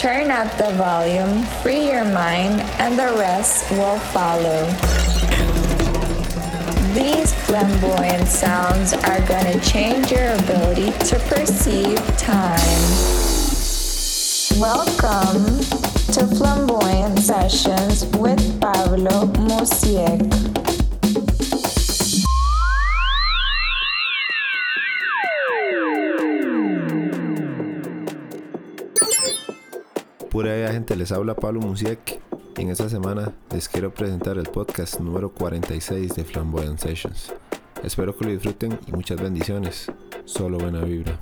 Turn up the volume, free your mind, and the rest will follow. These flamboyant sounds are gonna change your ability to perceive time. Welcome to Flamboyant Sessions with Pablo Musiek. Pura gente, les habla Pablo Musiek en esta semana les quiero presentar el podcast número 46 de Flamboyant Sessions. Espero que lo disfruten y muchas bendiciones. Solo buena vibra.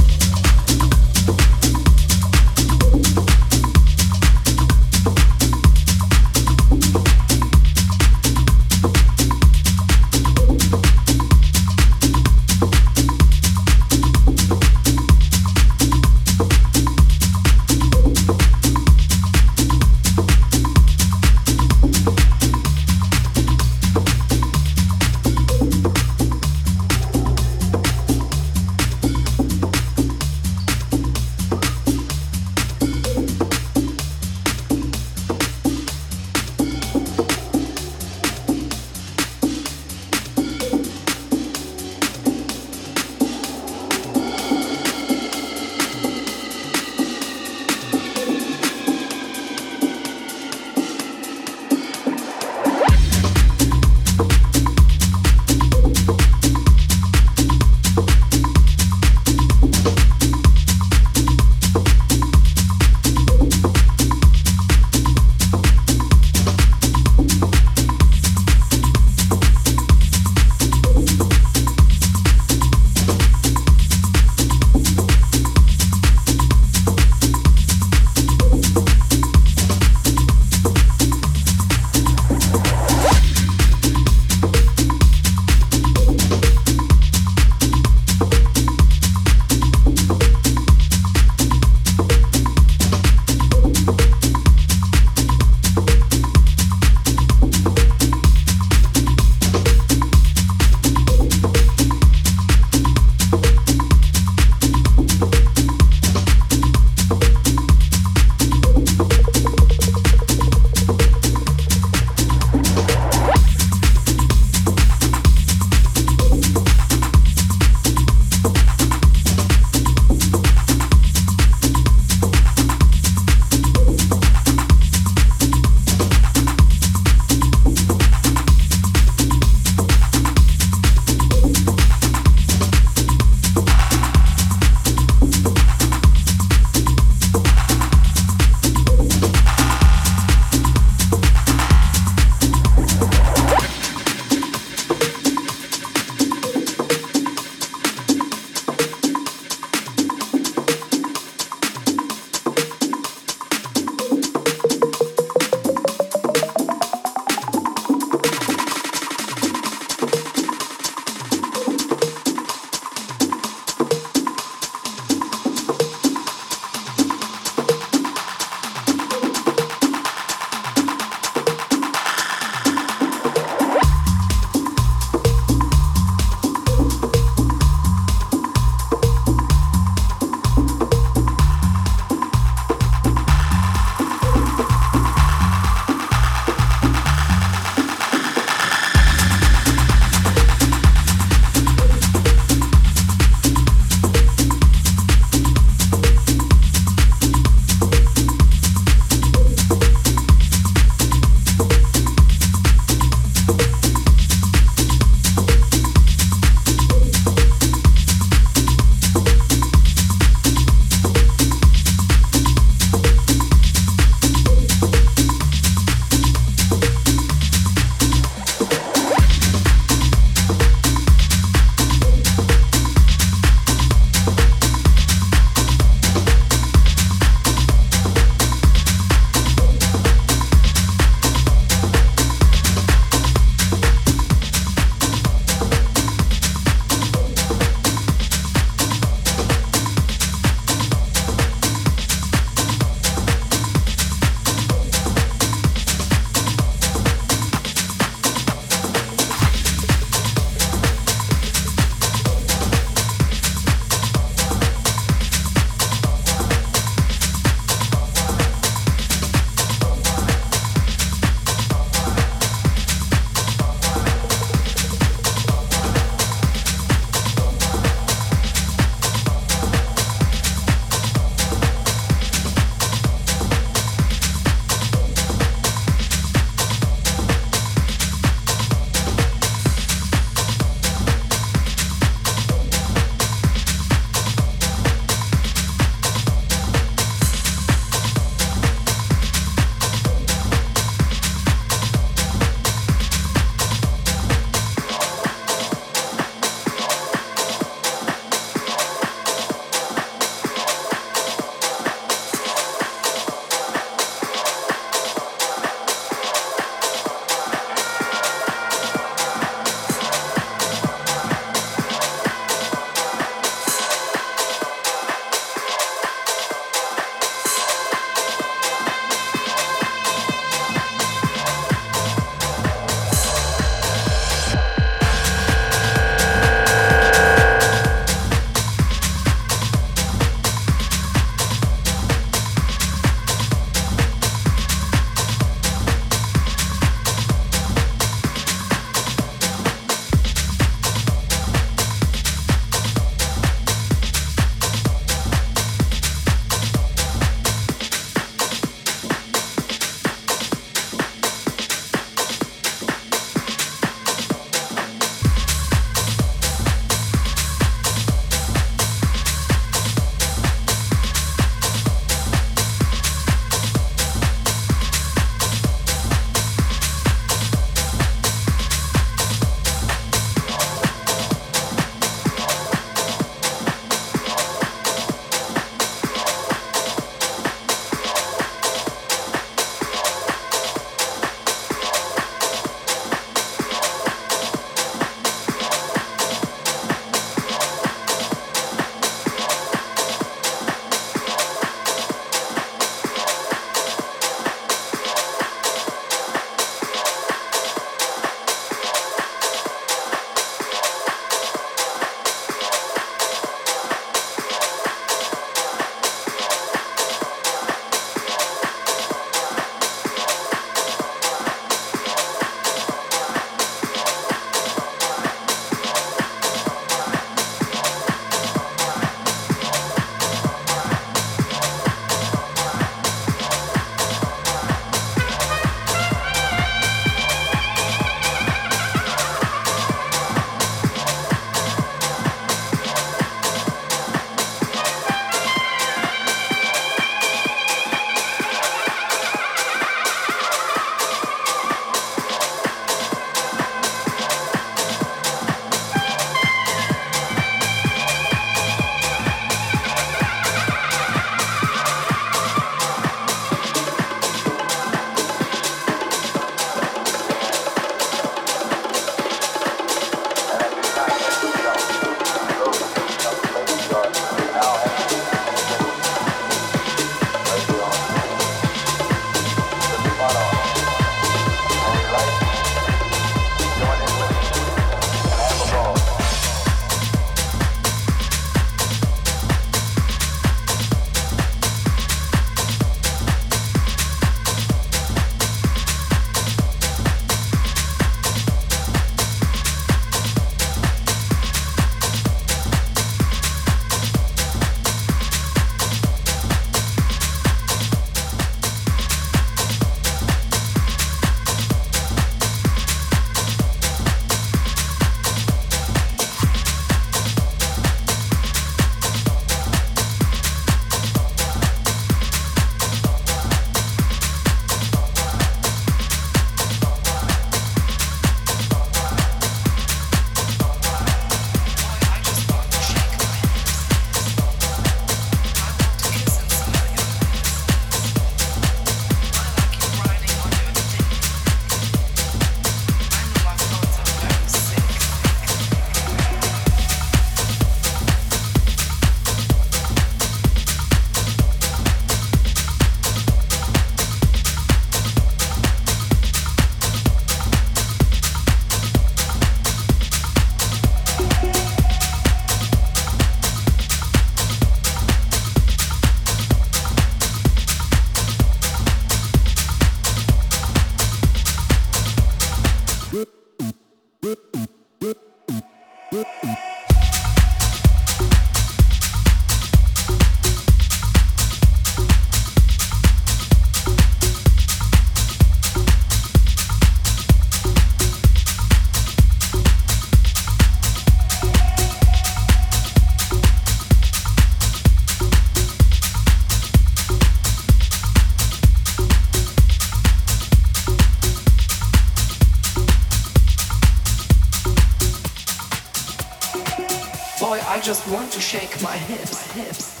Just want to shake my hips.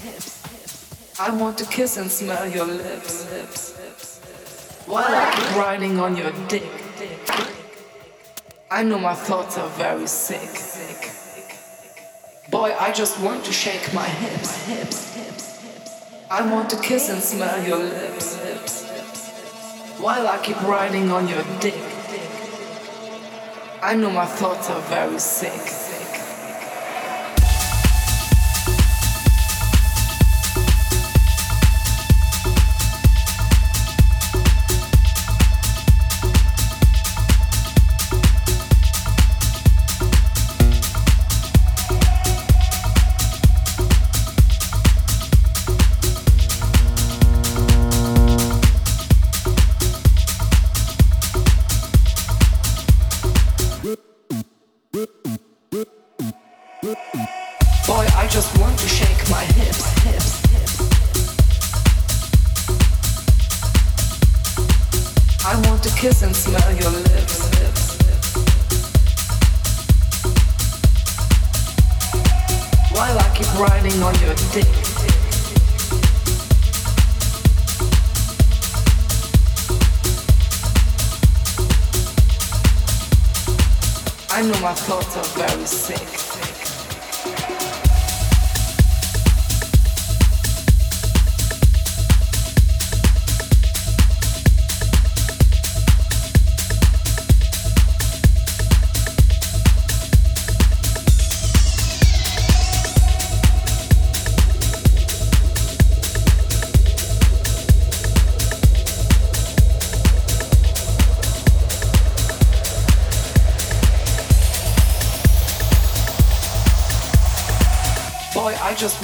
I want to kiss and smell your lips. While I keep riding on your dick. I know my thoughts are very sick. Boy, I just want to shake my hips. I want to kiss and smell your lips. While I keep riding on your dick. I know my thoughts are very sick.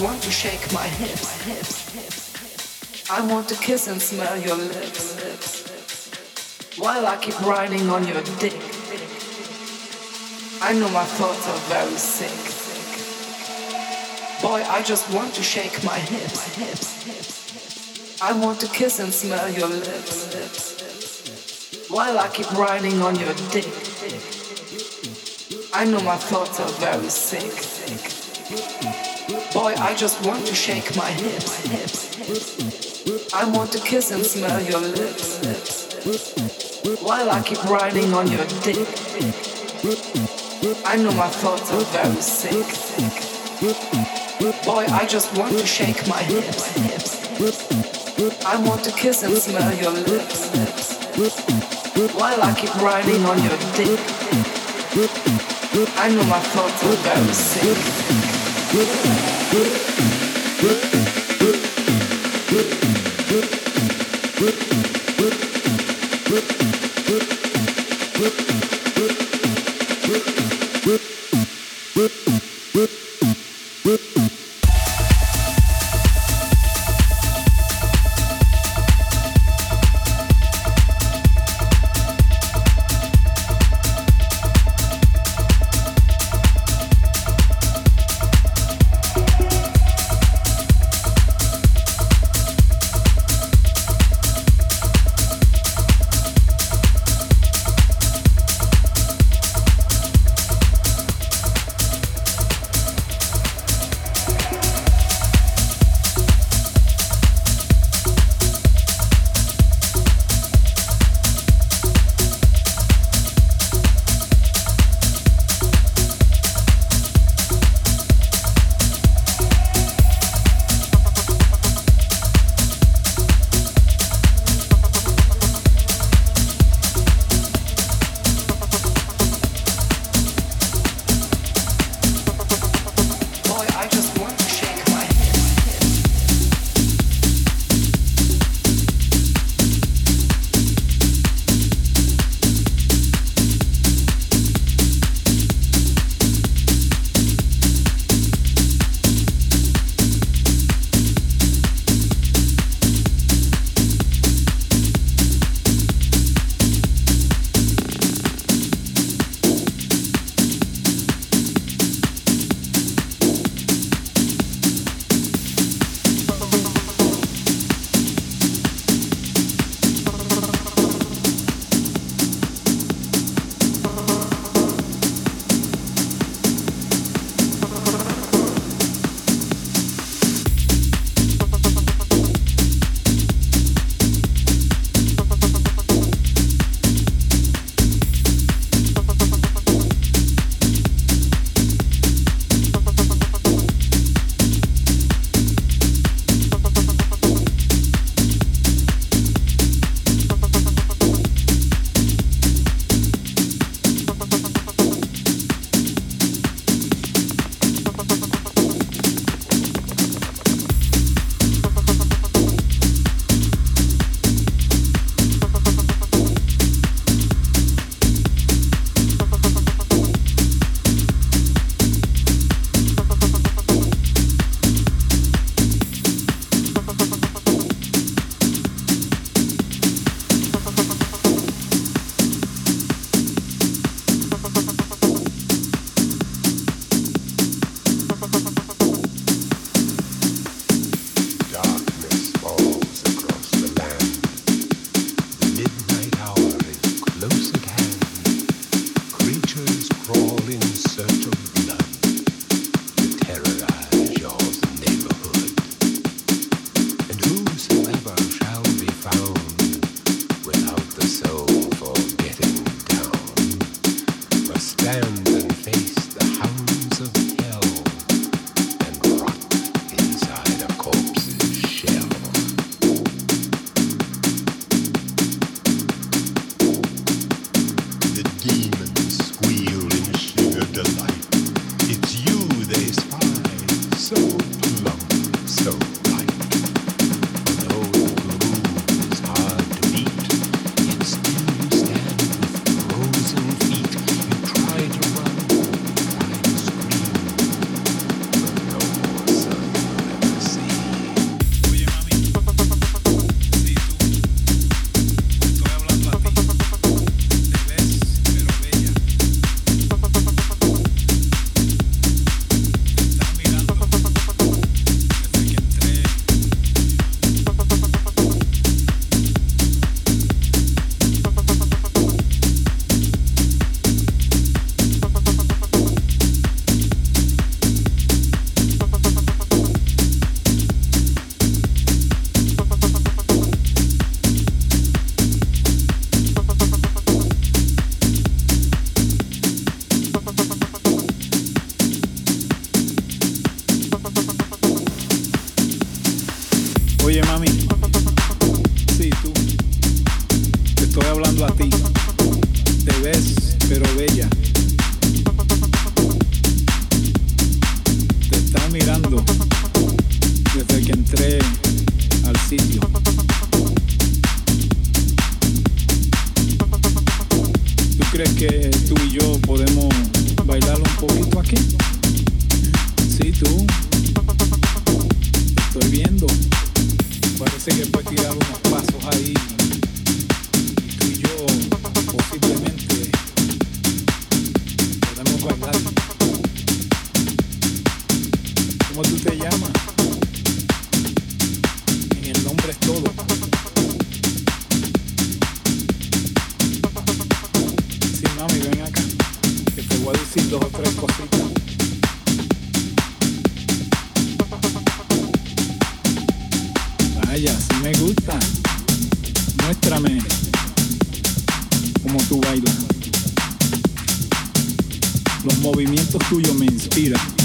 Want to shake my hips. I want to kiss and smell your lips. While I keep riding on your dick. I know my thoughts are very sick. Boy, I just want to shake my hips. I want to kiss and smell your lips. While I keep riding on your dick. I know my thoughts are very sick. Boy, I just want to shake my hips. I want to kiss and smell your lips. While I keep riding on your dick. I know my thoughts are very sick. Boy, I just want to shake my hips. I want to kiss and smell your lips. While I keep riding on your dick. I know my thoughts are very sick. Thank you. search of estoy viendo. Parece que puedes tirar unos pasos ahí. Y tú y yo posiblemente podemos bailar. ¿Cómo tú te llamas? Movimientos tuyos me inspiran.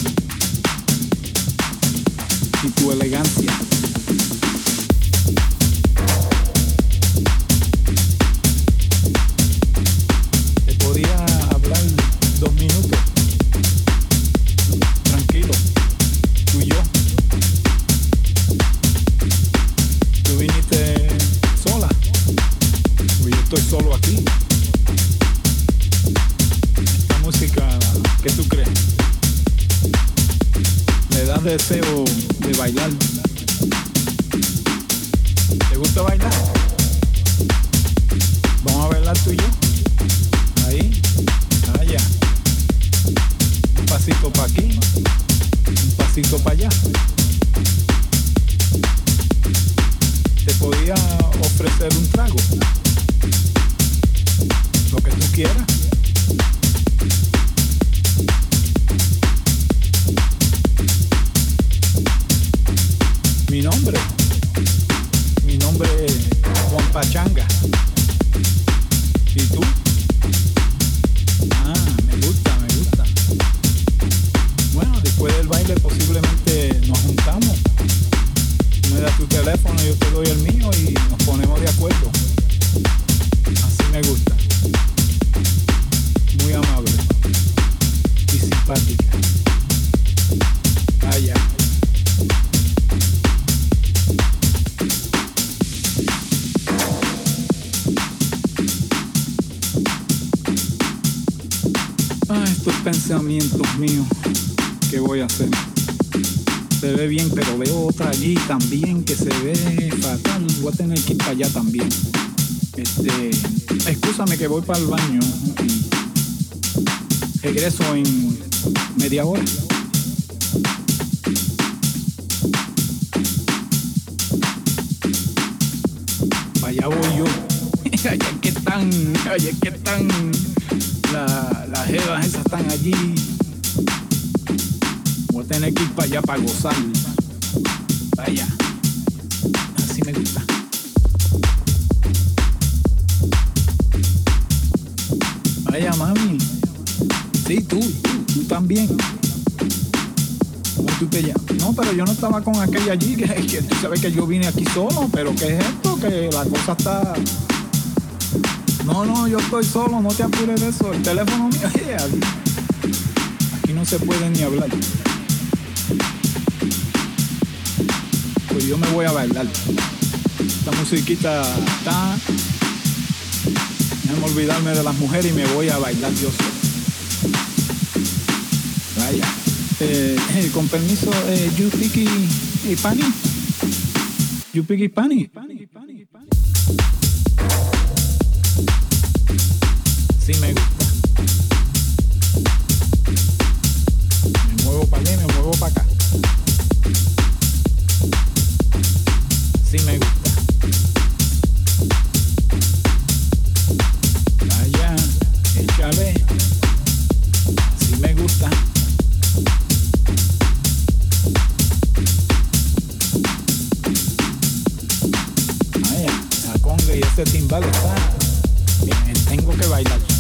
Pensamientos míos, ¿qué voy a hacer? se ve bien, pero veo otra allí también que se ve fatal. Voy a tener que ir para allá también. Este, excúsame que voy para el baño regreso en media hora. Para allá voy yo. allá que están, allá que están, la- las jevas esas están allí. Voy a tener que ir para allá para gozar. Así tú, también. ¿Cómo tú te? No, pero yo no estaba con aquella allí, que, tú sabes que yo vine aquí solo, pero ¿qué es esto? Que la cosa está... No, no, yo estoy solo, no te apures de eso. El teléfono mío, aquí no se puede ni hablar. Pues yo me voy a bailar. Esta musiquita está. Déjame olvidarme de las mujeres y me voy a bailar yo solo. Vaya. Eh, eh, con permiso, eh, you picky y pani. You picky pani. Sí me gusta. Ese timbal está. Tengo que bailar.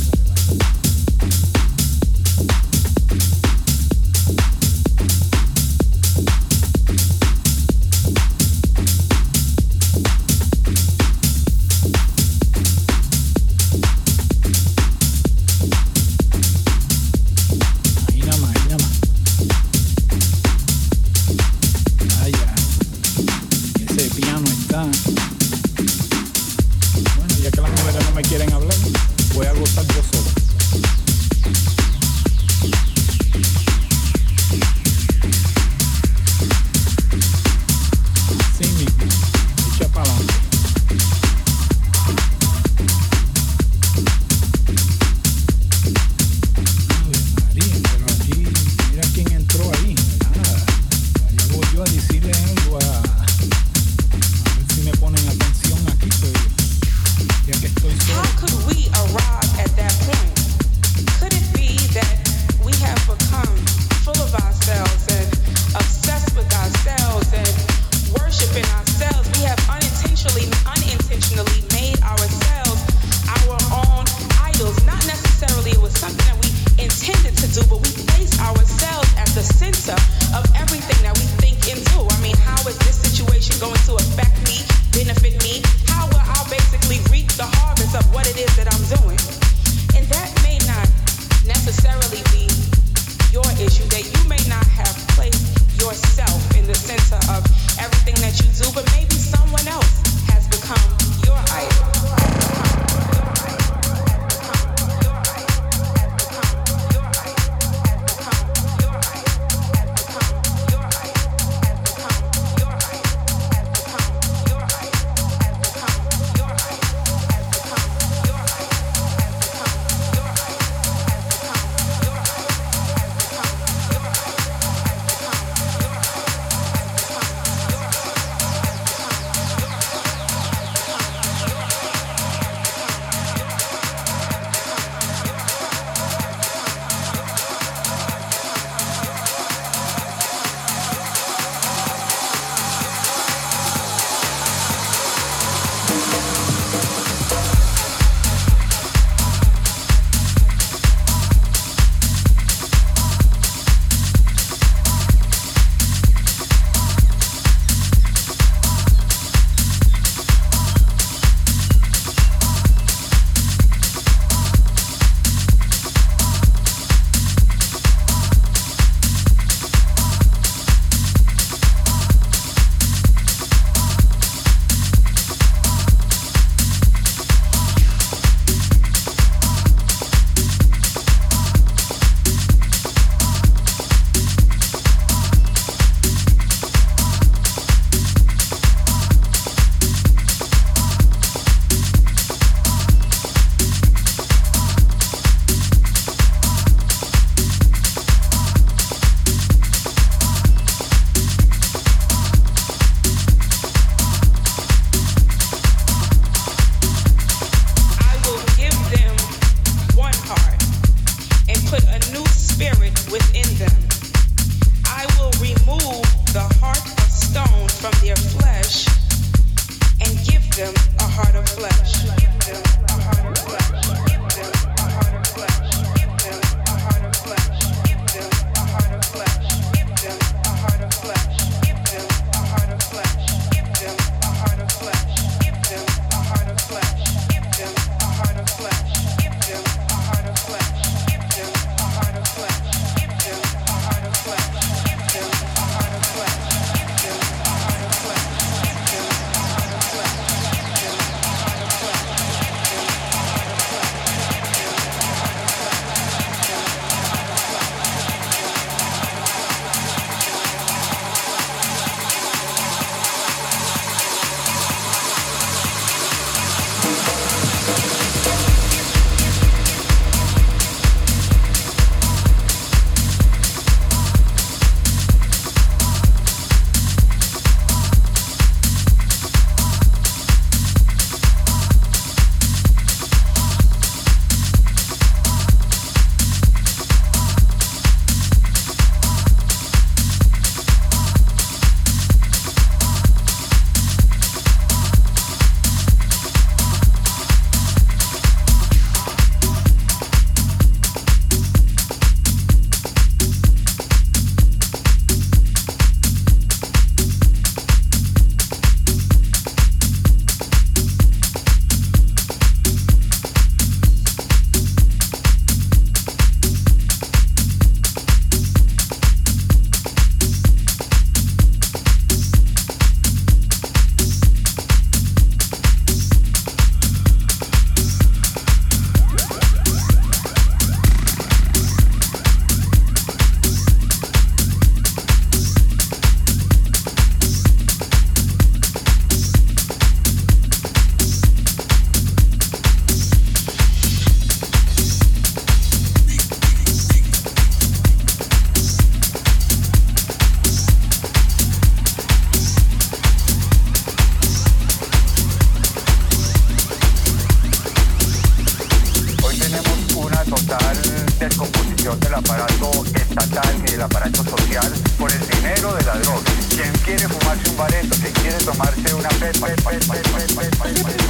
Bye.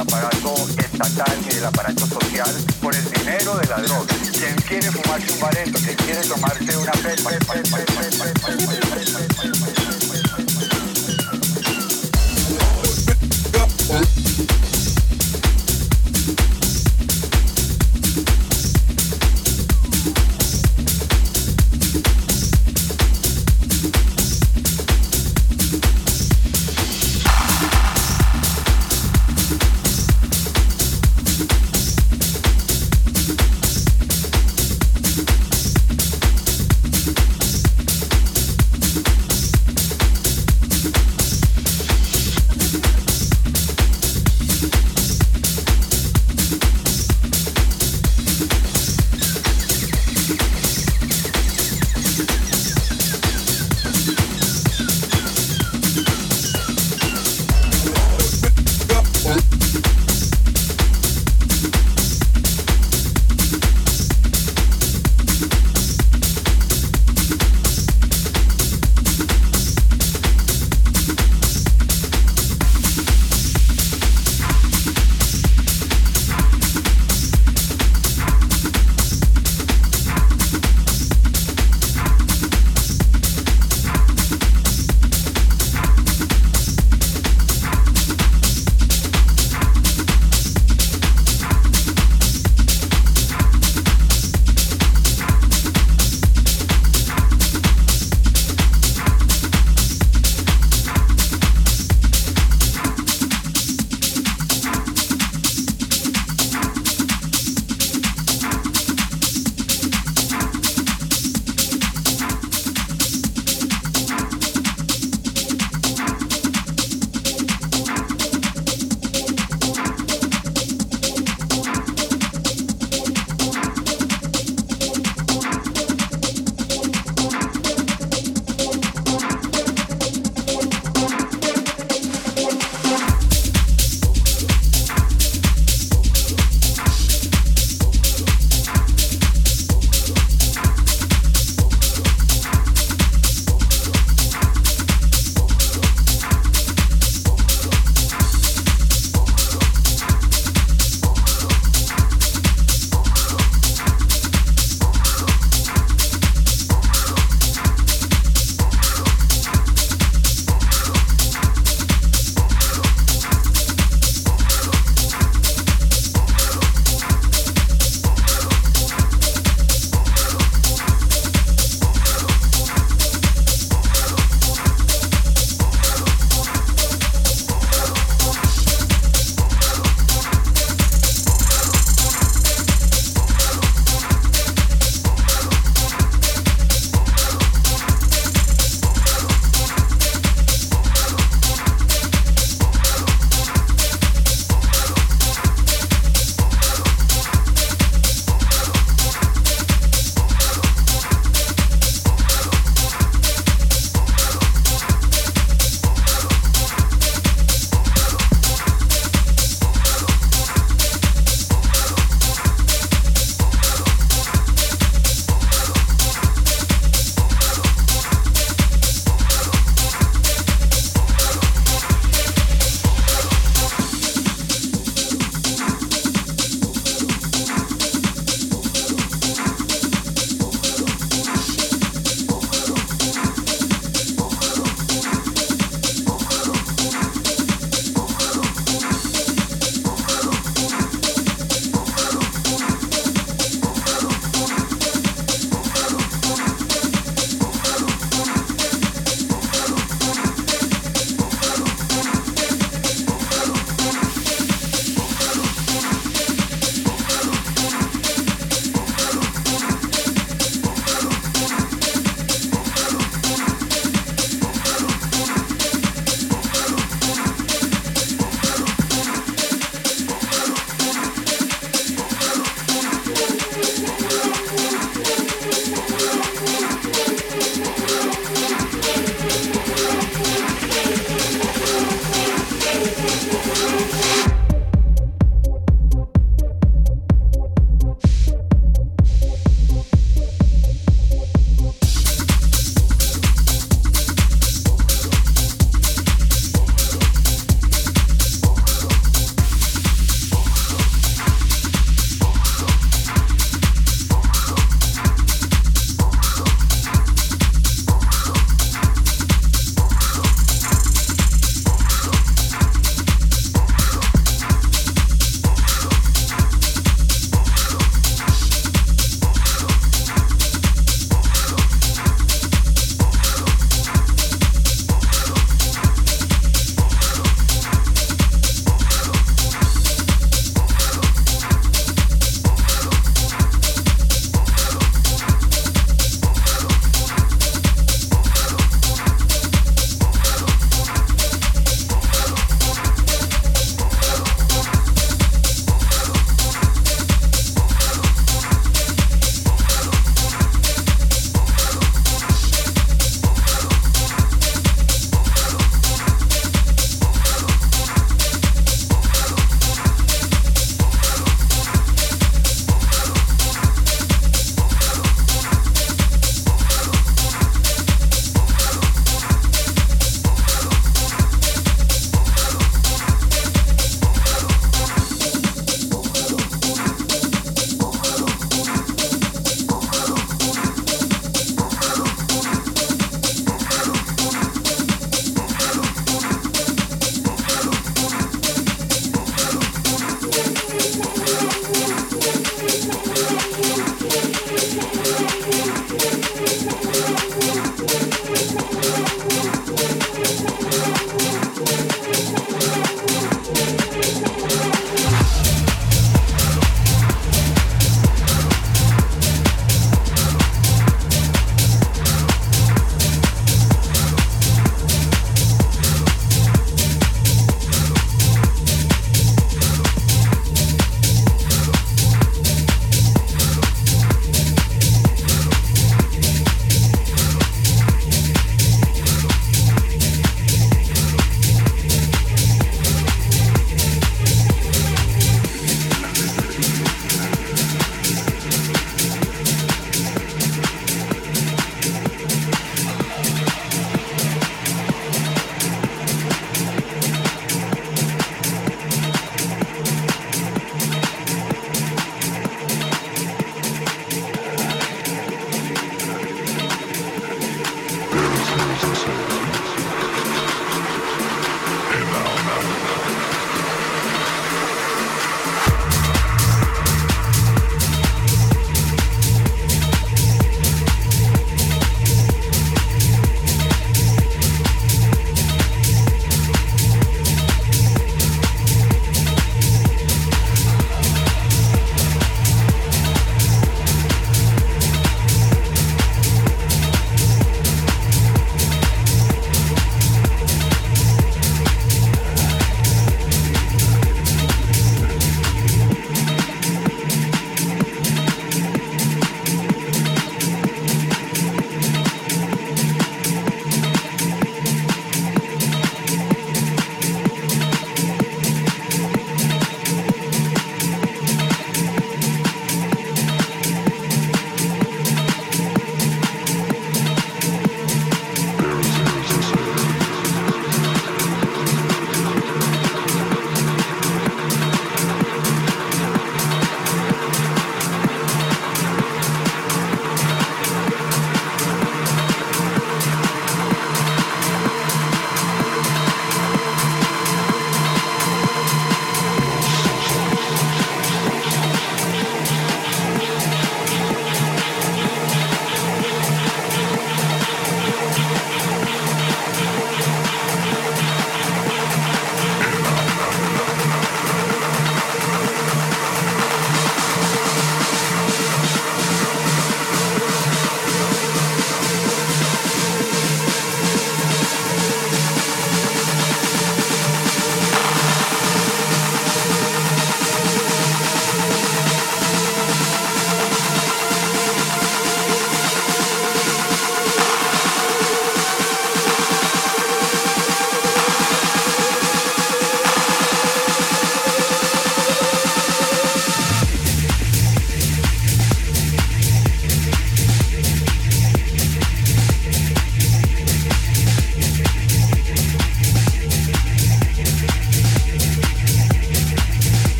aparato estatal y del aparato social por el dinero de la droga. Quien quiere fumarse un bareto, quien quiere tomarse una pepa.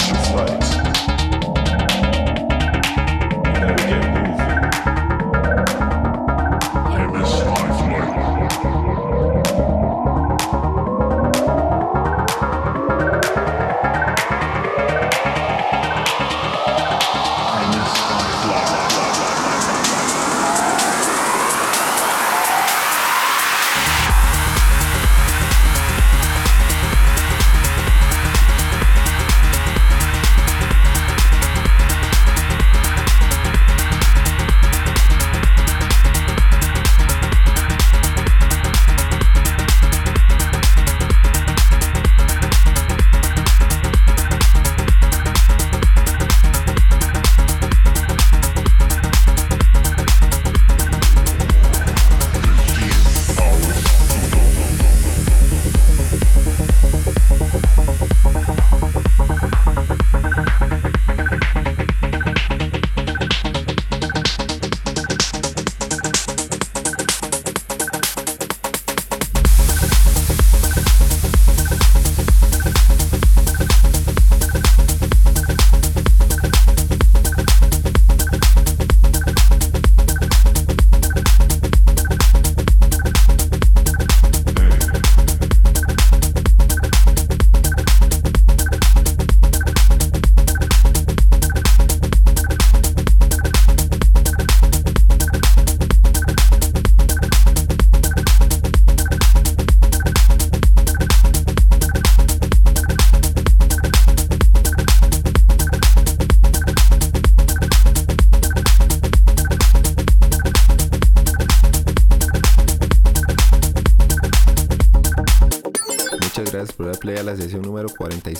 fight.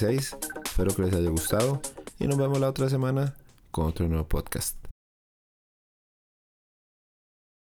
46. Espero que les haya gustado y nos vemos la otra semana con otro nuevo podcast.